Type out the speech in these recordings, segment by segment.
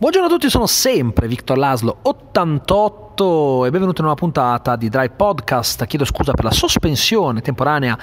Buongiorno a tutti, sono sempre Victor Laslo 88 e benvenuti in una puntata di Drive Podcast. Chiedo scusa per la sospensione temporanea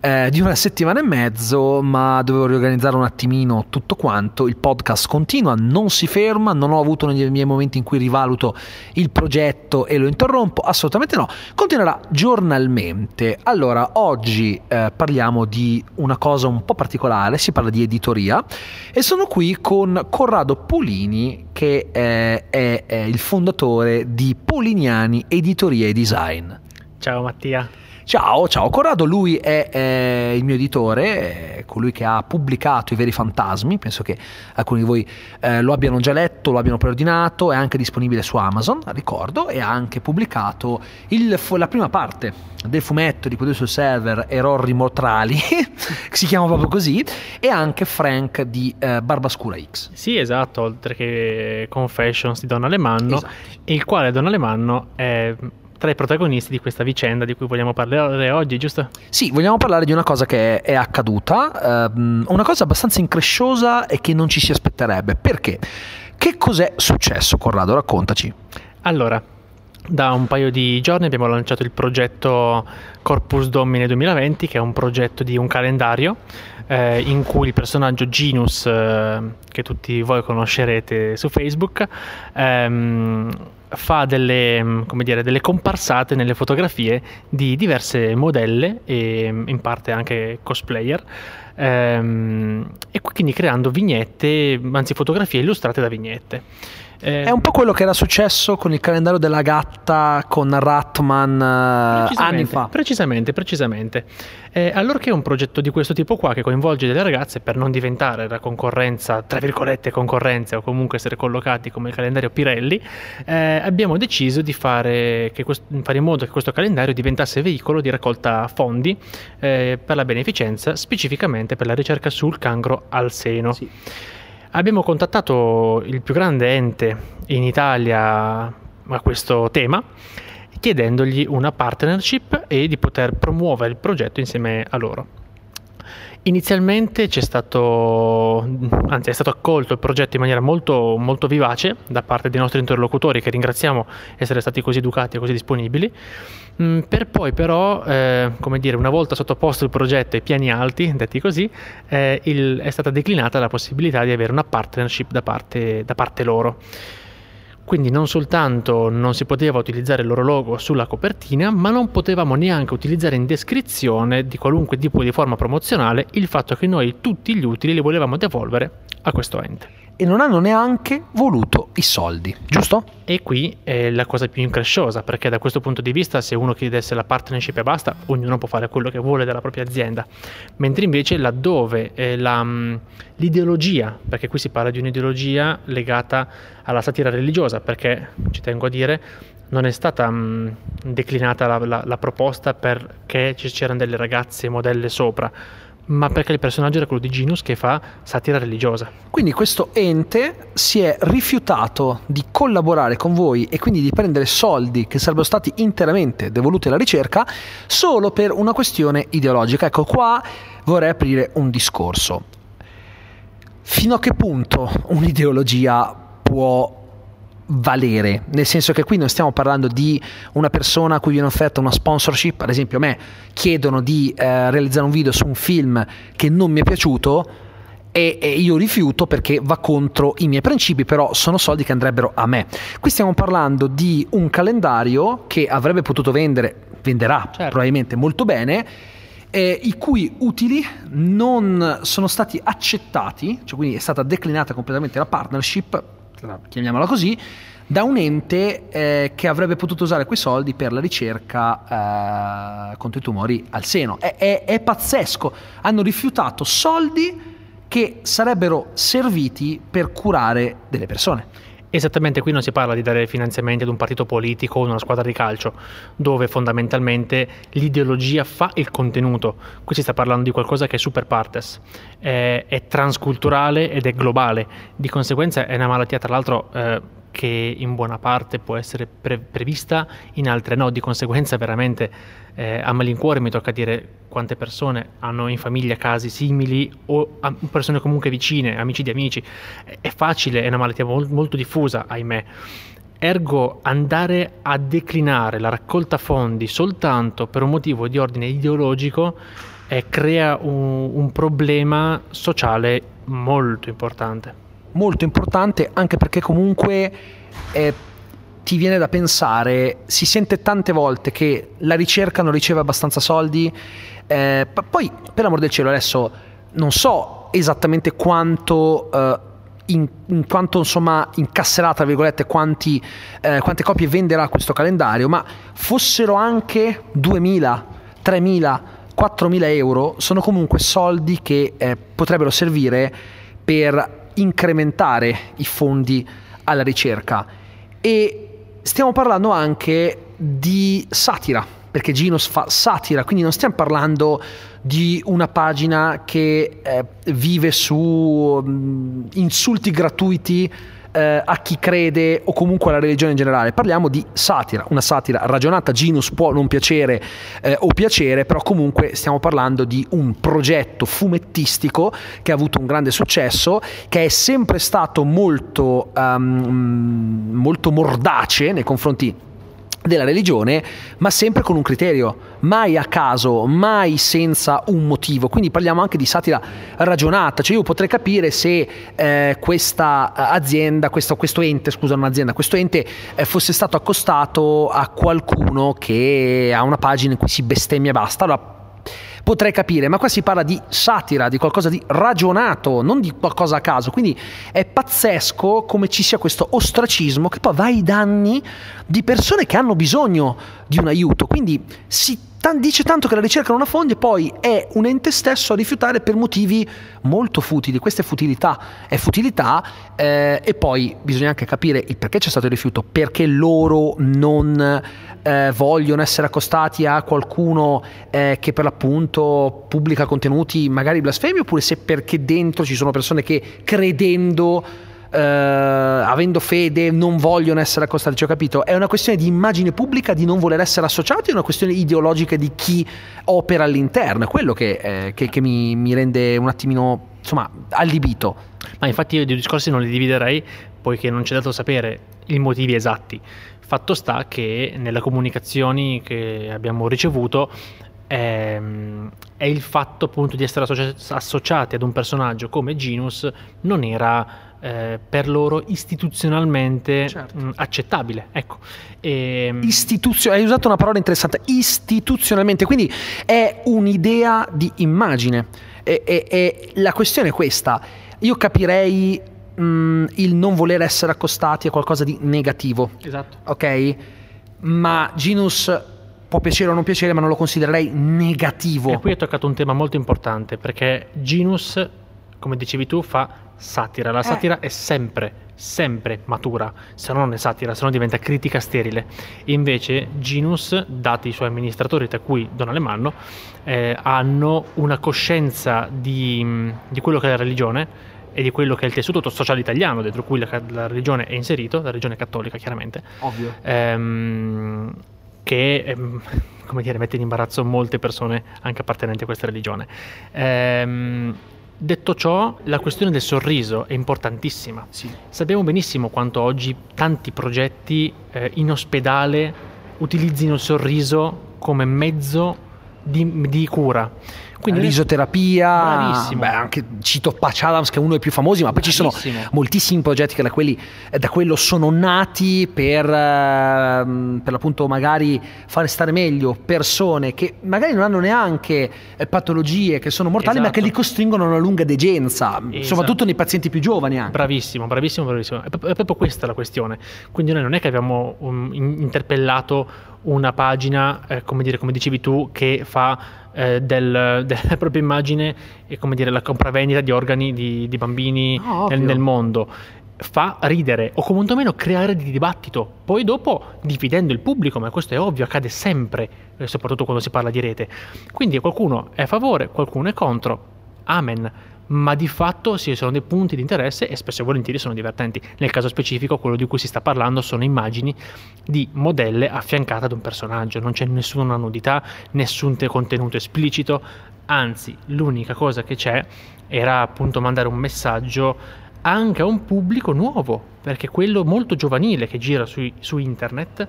eh, di una settimana e mezzo, ma dovevo riorganizzare un attimino tutto quanto. Il podcast continua, non si ferma, non ho avuto nei miei momenti in cui rivaluto il progetto e lo interrompo, assolutamente no, continuerà giornalmente. Allora, oggi eh, parliamo di una cosa un po' particolare, si parla di editoria e sono qui con Corrado Pulini che eh, è, è il fondatore di Poliniani Editoria e Design. Ciao Mattia. Ciao, ciao, Corrado lui è, è, il mio editore, è colui che ha pubblicato I veri fantasmi, penso che alcuni di voi eh, lo abbiano già letto, lo abbiano preordinato, è anche disponibile su Amazon, ricordo, e ha anche pubblicato il, la prima parte del fumetto di quello sul server Errori Mortali, che si chiama proprio così, e anche Frank di eh, Barbascura X. Sì, esatto, oltre che Confessions di Don Alemanno, esatto. Il quale Don Alemanno è tra i protagonisti di questa vicenda di cui vogliamo parlare oggi, giusto? Sì, vogliamo parlare di una cosa che è accaduta, ehm, una cosa abbastanza incresciosa e che non ci si aspetterebbe. Perché? Che cos'è successo, Corrado? Raccontaci. Allora, da un paio di giorni abbiamo lanciato il progetto Corpus Domine 2020, che è un progetto di un calendario eh, in cui il personaggio Genus, eh, che tutti voi conoscerete su Facebook, ehm, fa delle, dire, delle, comparsate nelle fotografie di diverse modelle e in parte anche cosplayer ehm, e quindi creando vignette, anzi fotografie illustrate da vignette. Eh, è un po' quello che era successo con il calendario della gatta con Ratman eh, anni fa. Precisamente, precisamente. Eh, allora è un progetto di questo tipo qua che coinvolge delle ragazze per non diventare la concorrenza, tra virgolette concorrenza o comunque essere collocati come il calendario Pirelli, eh, abbiamo deciso di fare, questo, fare, in modo che questo calendario diventasse veicolo di raccolta fondi eh, per la beneficenza, specificamente per la ricerca sul cancro al seno. Sì. Abbiamo contattato il più grande ente in Italia a questo tema chiedendogli una partnership e di poter promuovere il progetto insieme a loro. Inizialmente c'è stato, anzi è stato accolto il progetto in maniera molto, molto vivace da parte dei nostri interlocutori che ringraziamo essere stati così educati e così disponibili, mm, per poi però, eh, come dire, una volta sottoposto il progetto ai piani alti, detti così, eh, il, è stata declinata la possibilità di avere una partnership da parte, da parte loro. Quindi non soltanto non si poteva utilizzare il loro logo sulla copertina, ma non potevamo neanche utilizzare in descrizione di qualunque tipo di forma promozionale il fatto che noi tutti gli utili li volevamo devolvere a questo ente e non hanno neanche voluto i soldi, giusto? E qui è la cosa più incresciosa, perché da questo punto di vista se uno chiedesse la partnership e basta, ognuno può fare quello che vuole della propria azienda, mentre invece laddove la, mm, l'ideologia, perché qui si parla di un'ideologia legata alla satira religiosa, perché ci tengo a dire non è stata mh, mm, declinata la, la, la proposta perché c'erano delle ragazze modelle sopra, ma perché il personaggio era quello di Genus che fa satira religiosa. Quindi questo ente si è rifiutato di collaborare con voi e quindi di prendere soldi che sarebbero stati interamente devoluti alla ricerca solo per una questione ideologica. Ecco qua vorrei aprire un discorso. Fino a che punto un'ideologia può valere, nel senso che qui non stiamo parlando di una persona a cui viene offerta una sponsorship, ad esempio a me chiedono di eh, realizzare un video su un film che non mi è piaciuto e, e, io rifiuto perché va contro i miei principi, però sono soldi che andrebbero a me. Qui stiamo parlando di un calendario che avrebbe potuto vendere, venderà certo. probabilmente molto bene. Eh, i cui utili non sono stati accettati, cioè quindi è stata declinata completamente la partnership chiamiamola così, da un ente eh, che avrebbe potuto usare quei soldi per la ricerca eh, contro i tumori al seno. È, è, è pazzesco, hanno rifiutato soldi che sarebbero serviti per curare delle persone. Esattamente, qui non si parla di dare finanziamenti ad un partito politico o una squadra di calcio, dove fondamentalmente l'ideologia fa il contenuto. Qui si sta parlando di qualcosa che è super partes, è, è transculturale ed è globale. Di conseguenza è una malattia, tra l'altro, eh, che in buona parte può essere pre- prevista, in altre no, di conseguenza veramente eh, a malincuore mi tocca dire quante persone hanno in famiglia casi simili o persone comunque vicine, amici di amici, è facile, è una malattia molto, molto diffusa, ahimè. Ergo andare a declinare la raccolta fondi soltanto per un motivo di ordine ideologico eh, crea un, un problema sociale molto importante. Molto importante anche perché comunque eh, ti viene da pensare, si sente tante volte che la ricerca non riceve abbastanza soldi, eh, poi per l'amor del cielo adesso non so esattamente quanto... Eh, in, in, quanto insomma incasserà tra virgolette quanti, eh, quante copie venderà questo calendario, ma fossero anche 2000, 3000, 4000 euro, sono comunque soldi che eh, potrebbero servire per incrementare i fondi alla ricerca. E stiamo parlando anche di satira, perché Ginos fa satira, quindi non stiamo parlando di una pagina che eh, vive su mh, mm, insulti gratuiti eh, a chi crede o comunque alla religione in generale. Parliamo di satira, una satira ragionata. Ginus può non piacere eh, o piacere, però comunque stiamo parlando di un progetto fumettistico che ha avuto un grande successo, che è sempre stato molto, um, molto mordace nei confronti della religione, ma sempre con un criterio, mai a caso, mai senza un motivo. Quindi parliamo anche di satira ragionata, cioè io potrei capire se eh, questa azienda, questo, questo, ente, scusa, non azienda, questo ente eh, fosse stato accostato a qualcuno che ha una pagina in cui si bestemmia e basta. Allora potrei capire, ma qua si parla di satira, di qualcosa di ragionato, non di qualcosa a caso. Quindi è pazzesco come ci sia questo ostracismo che poi va ai danni di persone che hanno bisogno di un aiuto. Quindi si dice tanto che la ricerca non ha fondi e poi è un ente stesso a rifiutare per motivi molto futili. Questa è futilità, è futilità eh, e poi bisogna anche capire il perché c'è stato il rifiuto, perché loro non eh, vogliono essere accostati a qualcuno eh, che per l'appunto pubblica contenuti magari blasfemi oppure se perché dentro ci sono persone che credendo eh, avendo fede non vogliono essere accostati, cioè, capito? È una questione di immagine pubblica, di non voler essere associati, è una questione ideologica di chi opera all'interno, è quello che, eh, che, che mi, mi, rende un attimino, insomma, allibito. Ma infatti io i discorsi non li dividerei, poiché non c'è dato sapere i motivi esatti. Fatto sta che nelle comunicazioni che abbiamo ricevuto ehm, è il fatto appunto di essere associ- associati ad un personaggio come Genus non era eh, per loro istituzionalmente certo. mh, accettabile. Ecco. E, ehm, Istituzio- hai usato una parola interessante, istituzionalmente, quindi è un'idea di immagine. E, e, e la questione è questa, io capirei mh, il non voler essere accostati a qualcosa di negativo. Esatto. Ok? Ma Genus può piacere o non piacere, ma non lo considererei negativo. E qui hai toccato un tema molto importante, perché Genus, come dicevi tu, fa satira. La eh. satira eh. è sempre, sempre matura, se no non è satira, se no diventa critica sterile. invece Genus, dati i suoi amministratori, tra cui Don Alemanno, eh, hanno una coscienza di, di, quello che è la religione e di quello che è il tessuto sociale italiano, dentro cui la, la religione è inserito, la religione cattolica chiaramente. Ovvio. Ehm, che ehm, come dire, mette in imbarazzo molte persone anche appartenenti a questa religione. Ehm, Detto ciò, la questione del sorriso è importantissima. Sì. Sappiamo benissimo quanto oggi tanti progetti eh, in ospedale utilizzino il sorriso come mezzo di, di cura. Quindi risoterapia, beh, anche cito Patch Adams che è uno dei più famosi, ma poi Bravissimo. ci sono moltissimi progetti che da, quelli, da quello sono nati per, ehm, per appunto magari fare stare meglio persone che magari non hanno neanche eh, patologie che sono mortali esatto. ma che li costringono a una lunga degenza, esatto. soprattutto nei pazienti più giovani. Anche. Bravissimo, bravissimo, bravissimo. È proprio questa la questione. Quindi noi non è che abbiamo um, interpellato una pagina, eh, come, dire, come dicevi tu, che fa eh, del, della propria immagine e come dire la compravendita di organi di, di bambini oh, nel, nel, mondo. Fa ridere o comunque creare di dibattito. Poi dopo dividendo il pubblico ma questo è ovvio accade sempre eh, soprattutto quando si parla di rete. Quindi qualcuno è a favore qualcuno è contro. Amen ma di fatto sì, sono dei punti di interesse e spesso e volentieri sono divertenti. Nel caso specifico, quello di cui si sta parlando sono immagini di modelle affiancate ad un personaggio, non c'è nessuna nudità, nessun contenuto esplicito, anzi l'unica cosa che c'è era appunto mandare un messaggio anche a un pubblico nuovo, perché quello molto giovanile che gira su, su internet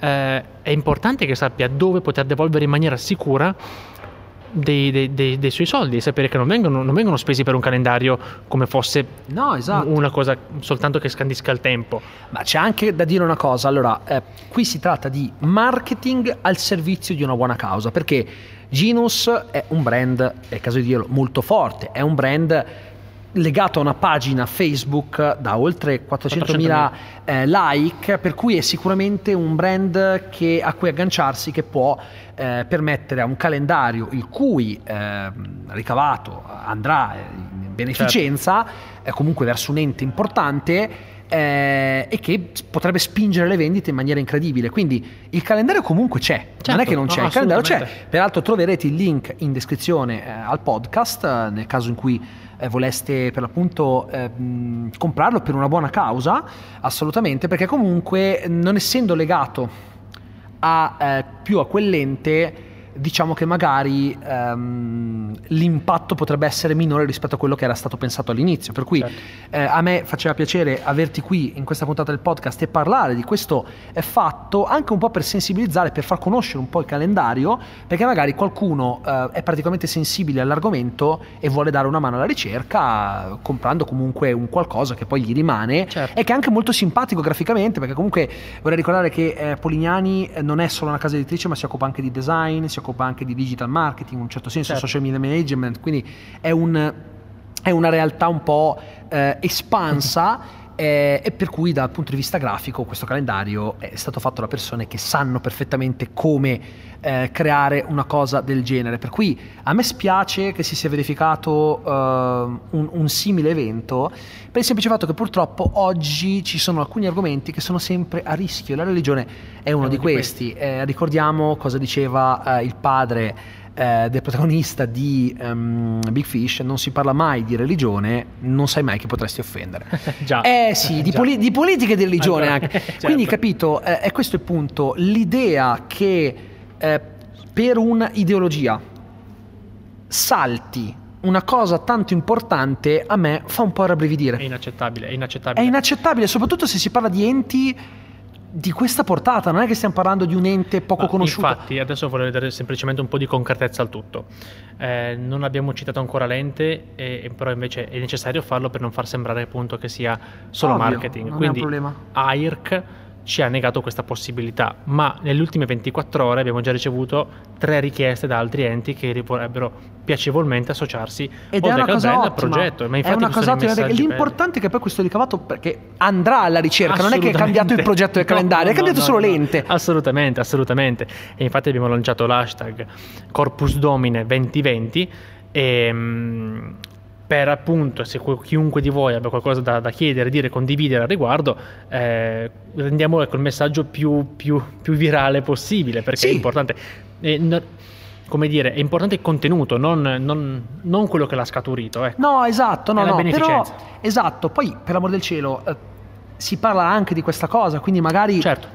eh, è importante che sappia dove poter devolvere in maniera sicura dei, dei, dei, dei, suoi soldi, sapere che non vengono, non vengono, spesi per un calendario come fosse no, esatto. una cosa soltanto che scandisca il tempo. Ma c'è anche da dire una cosa, allora, eh, qui si tratta di marketing al servizio di una buona causa, perché Genus è un brand, è caso di dirlo, molto forte, è un brand legato a una pagina Facebook da oltre 400.000 eh, like, per cui è sicuramente un brand che, a cui agganciarsi che può eh, permettere a un calendario il cui eh, ricavato andrà in beneficenza, certo. comunque verso un ente importante, eh, e che potrebbe spingere le vendite in maniera incredibile. Quindi il calendario comunque c'è, certo, non è che non c'è, no, il calendario c'è. Peraltro troverete il link in descrizione eh, al podcast eh, nel caso in cui eh, voleste per l'appunto eh, comprarlo per una buona causa, assolutamente, perché comunque non essendo legato a, eh, più a quell'ente diciamo che magari ehm, l'impatto potrebbe essere minore rispetto a quello che era stato pensato all'inizio. Per cui certo. eh, a me faceva piacere averti qui in questa puntata del podcast e parlare di questo fatto anche un po' per sensibilizzare, per far conoscere un po' il calendario, perché magari qualcuno eh, è praticamente sensibile all'argomento e vuole dare una mano alla ricerca comprando comunque un qualcosa che poi gli rimane certo. e che è anche molto simpatico graficamente, perché comunque vorrei ricordare che eh, Polignani non è solo una casa editrice, ma si occupa anche di design, si occupa anche di digital marketing, in un certo senso certo. social media management, quindi è, un, è una realtà un po' eh, espansa. Eh, e per cui dal punto di vista grafico questo calendario è stato fatto da persone che sanno perfettamente come eh, creare una cosa del genere. Per cui a me spiace che si sia verificato uh, un, un, simile evento per il semplice fatto che purtroppo oggi ci sono alcuni argomenti che sono sempre a rischio. La religione è uno, è di, di, questi. questi. Eh, ricordiamo cosa diceva uh, il padre eh, del protagonista di um, Big Fish non si parla mai di religione, non sai mai che potresti offendere. Già. Eh sì, di, poli- di politica e di religione anche. certo. Quindi capito, eh, è questo il punto, l'idea che eh, per un'ideologia salti una cosa tanto importante a me fa un po' rabbrividire. È inaccettabile, è inaccettabile. È inaccettabile, soprattutto se si parla di enti di questa portata, non è che stiamo parlando di un ente poco Ma conosciuto. Infatti, adesso vorrei dare semplicemente un po' di concretezza al tutto. Eh, non abbiamo citato ancora l'ente, eh, però invece è necessario farlo per non far sembrare appunto che sia solo Ovvio, marketing. Quindi AIRC ci ha negato questa possibilità, ma nelle ultime 24 ore abbiamo già ricevuto tre richieste da altri enti che vorrebbero piacevolmente associarsi Ed è una cosa al progetto. Ma è una cosa ottima, l'importante è che poi questo ricavato perché andrà alla ricerca, non è che è cambiato il progetto del calendario, no, è cambiato no, solo l'ente. Assolutamente, assolutamente. E infatti abbiamo lanciato l'hashtag Corpus Domine 2020 e, per appunto, se chiunque di voi abbia qualcosa da, da chiedere, dire, condividere al riguardo, eh, rendiamo ecco, il messaggio più, più, più, virale possibile, perché sì. è importante. Eh, no, come dire, è importante il contenuto, non, non, non quello che l'ha scaturito. Eh. No, esatto, no, no, però, esatto, poi per amor del cielo eh, si parla anche di questa cosa, quindi magari certo.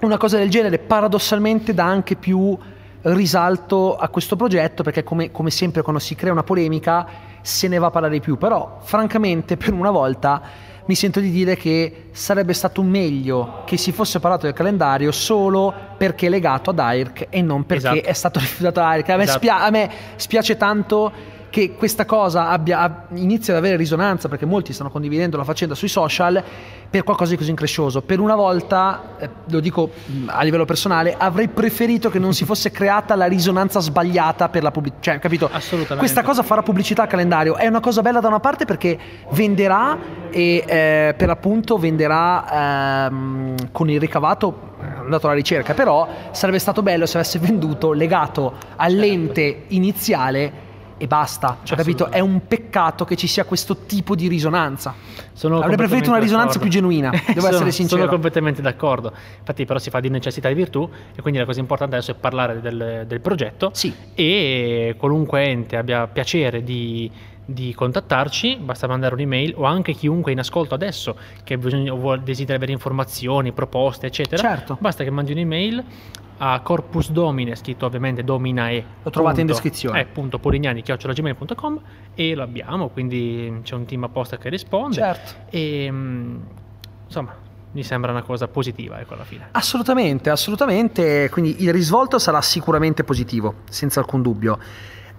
una cosa del genere paradossalmente dà anche più risalto a questo progetto, perché come, come sempre quando si crea una polemica se ne va a parlare di più, però francamente per una volta mi sento di dire che sarebbe stato meglio che si fosse parlato del calendario solo perché è legato ad AIRC e non perché esatto. è stato rifiutato AIRC. A me, esatto. spia- a me spiace tanto che questa cosa abbia, inizia ad avere risonanza perché molti stanno condividendo la faccenda sui social per qualcosa di così increscioso. Per una volta, eh, lo dico a livello personale, avrei preferito che non si fosse creata la risonanza sbagliata per la pubblicità. Cioè, capito? Assolutamente. Questa cosa farà pubblicità al calendario. È una cosa bella da una parte perché venderà e eh, per appunto venderà ehm, con il ricavato andato alla ricerca, però sarebbe stato bello se avesse venduto legato all'ente iniziale e basta. Cioè, capito? È un peccato che ci sia questo tipo di risonanza. Sono Avrei preferito una risonanza d'accordo. più genuina, devo sono, essere sincero. Sono completamente d'accordo. Infatti, però, si fa di necessità e virtù, e quindi la cosa importante adesso è parlare del, del progetto. Sì. E qualunque ente abbia piacere di, di contattarci, basta mandare un'email o anche chiunque in ascolto adesso che bisogna, vuole, desidera avere informazioni, proposte, eccetera. Certo. Basta che mandi un'email a Corpus Domine, scritto ovviamente Domina e. Lo trovate in punto- descrizione. Eh, punto polignani chiocciolagmail.com e lo abbiamo, quindi c'è un team apposta che risponde. Certo. E mm, insomma, mi sembra una cosa positiva, ecco alla fine. Assolutamente, assolutamente. Quindi il risvolto sarà sicuramente positivo, senza alcun dubbio.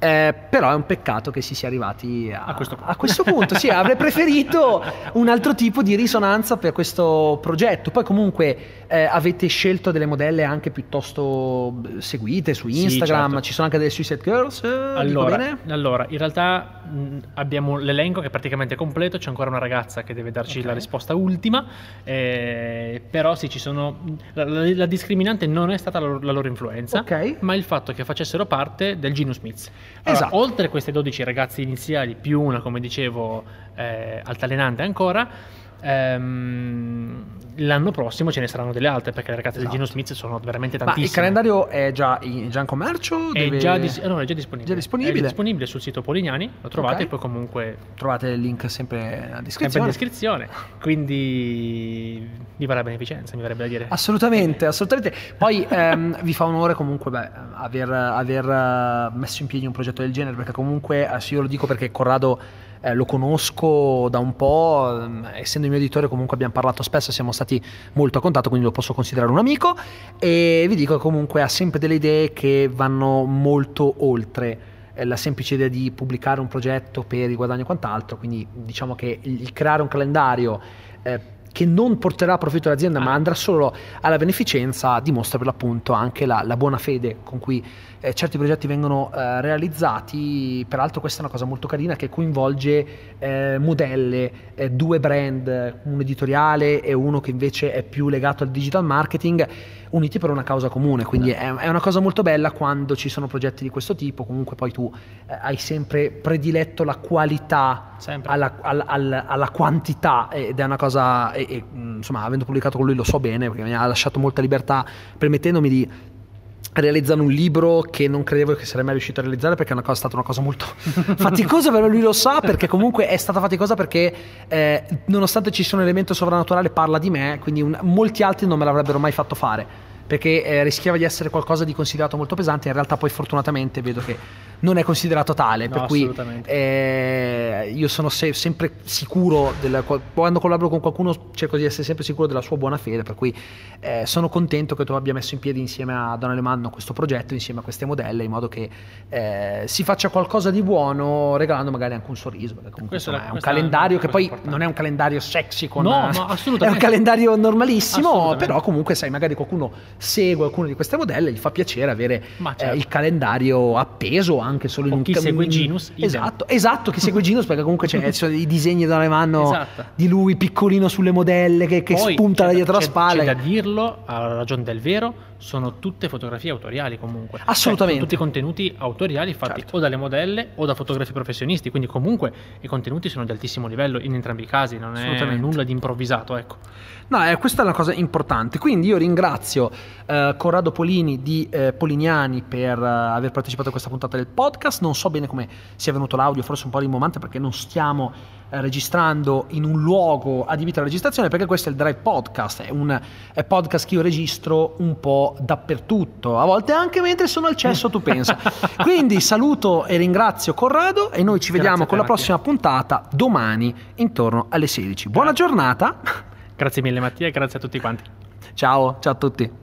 Eh, però è un peccato che si sia arrivati a, A questo punto. a questo punto. Sì, avrei preferito un altro tipo di risonanza per questo progetto. Poi, comunque, eh, avete scelto delle modelle anche piuttosto seguite su Sì, Instagram. certo. Ci sono anche delle Suicide Girls. eh, Allora, allora, in realtà mh, abbiamo l'elenco che è praticamente completo, c'è ancora una ragazza che deve darci Ok. la risposta ultima, eh, però sì, ci sono... La, la- la discriminante non è stata la loro, la loro influenza, Ok. ma il fatto che facessero parte del Genius Mix. Allora, Esatto. Oltre a questi 12 ragazzi iniziali, più una, come dicevo, eh, altalenante ancora, ehm, l'anno prossimo ce ne saranno delle altre, perché le ragazze Esatto. del Genius Mix sono veramente Ma tantissime. il calendario è già in, già in commercio? È, Deve- già, dis- no, è già disponibile. Già disponibile? È disponibile sul sito Polignani, lo trovate Ok. e poi comunque Trovate il link sempre nella sempre in descrizione. descrizione. Quindi viva la beneficenza, mi verrebbe da dire. Assolutamente, assolutamente. Poi ehm, vi fa onore comunque beh, aver, aver, eh, messo in piedi un progetto del genere, perché comunque, adesso io lo dico perché Corrado eh, lo conosco da un po', ehm, essendo il mio editore comunque abbiamo parlato spesso, siamo stati molto a contatto, quindi lo posso considerare un amico. E vi dico che comunque ha sempre delle idee che vanno molto oltre eh, la semplice idea di pubblicare un progetto per il guadagno e quant'altro, quindi diciamo che il creare un calendario eh, che non porterà profitto all'azienda ma Ah. andrà solo alla beneficenza dimostra per l'appunto anche la, la buona fede con cui eh, certi progetti vengono eh, realizzati peraltro questa è una cosa molto carina che coinvolge eh, modelle eh, due brand un editoriale e uno che invece è più legato al digital marketing uniti per una causa comune quindi è, è una cosa molto bella quando ci sono progetti di questo tipo comunque poi tu eh, hai sempre prediletto la qualità alla, alla- alla- alla quantità ed è una cosa e- e, mh, insomma avendo pubblicato con lui lo so bene perché mi ha lasciato molta libertà permettendomi di realizzare un libro che non credevo che sarei mai riuscito a realizzare perché è, cosa, è stata una cosa molto faticosa però lui lo sa perché comunque è stata faticosa perché eh, nonostante ci sia un elemento sovrannaturale parla di me quindi un- molti altri non me l'avrebbero mai fatto fare perché eh, rischiava di essere qualcosa di considerato molto pesante in realtà poi fortunatamente vedo che non è considerato tale No, per cui eh, io sono se- sempre sicuro della, quando collaboro con qualcuno cerco di essere sempre sicuro della sua buona fede per cui eh, sono contento che tu abbia messo in piedi insieme a Don Alemanno questo progetto insieme a queste modelle in modo che eh, si faccia qualcosa di buono regalando magari anche un sorriso perché comunque Questa è insomma, è un è calendario una che poi importante. non è un calendario sexy con No, ma è assolutamente. un calendario normalissimo però comunque sai magari qualcuno segue alcune di queste modelle gli fa piacere avere eh, certo. il calendario appeso anche solo in O un chi segue idem. esatto esatto chi segue Genus perché comunque c'è sono i disegni da mano Esatto. di lui piccolino sulle modelle che, che Poi spunta da c'è dietro la c'è- spalla C'è da dirlo, ha ragione del vero, sono tutte fotografie autoriali comunque. Cioè, Assolutamente. sono tutti contenuti autoriali fatti Certo. o dalle modelle o da fotografi professionisti, quindi comunque i contenuti sono di altissimo livello in entrambi i casi, non è Assolutamente. nulla di improvvisato, ecco. No, eh, questa è una cosa importante. Quindi io ringrazio eh, Corrado Polini di eh, Polignani per eh, aver partecipato a questa puntata del podcast. Non so bene come sia venuto l'audio, forse un po' rimomante perché non stiamo eh, registrando in un luogo adibito alla registrazione, perché questo è il Drive Podcast, è un è podcast che io registro un po' dappertutto, a volte anche mentre sono al cesso, tu pensa. Quindi saluto e ringrazio Corrado e noi ci Grazie vediamo te, con la Mattia. prossima puntata domani intorno alle 16. Buona giornata. Grazie mille Mattia e grazie a tutti quanti. Ciao, ciao a tutti.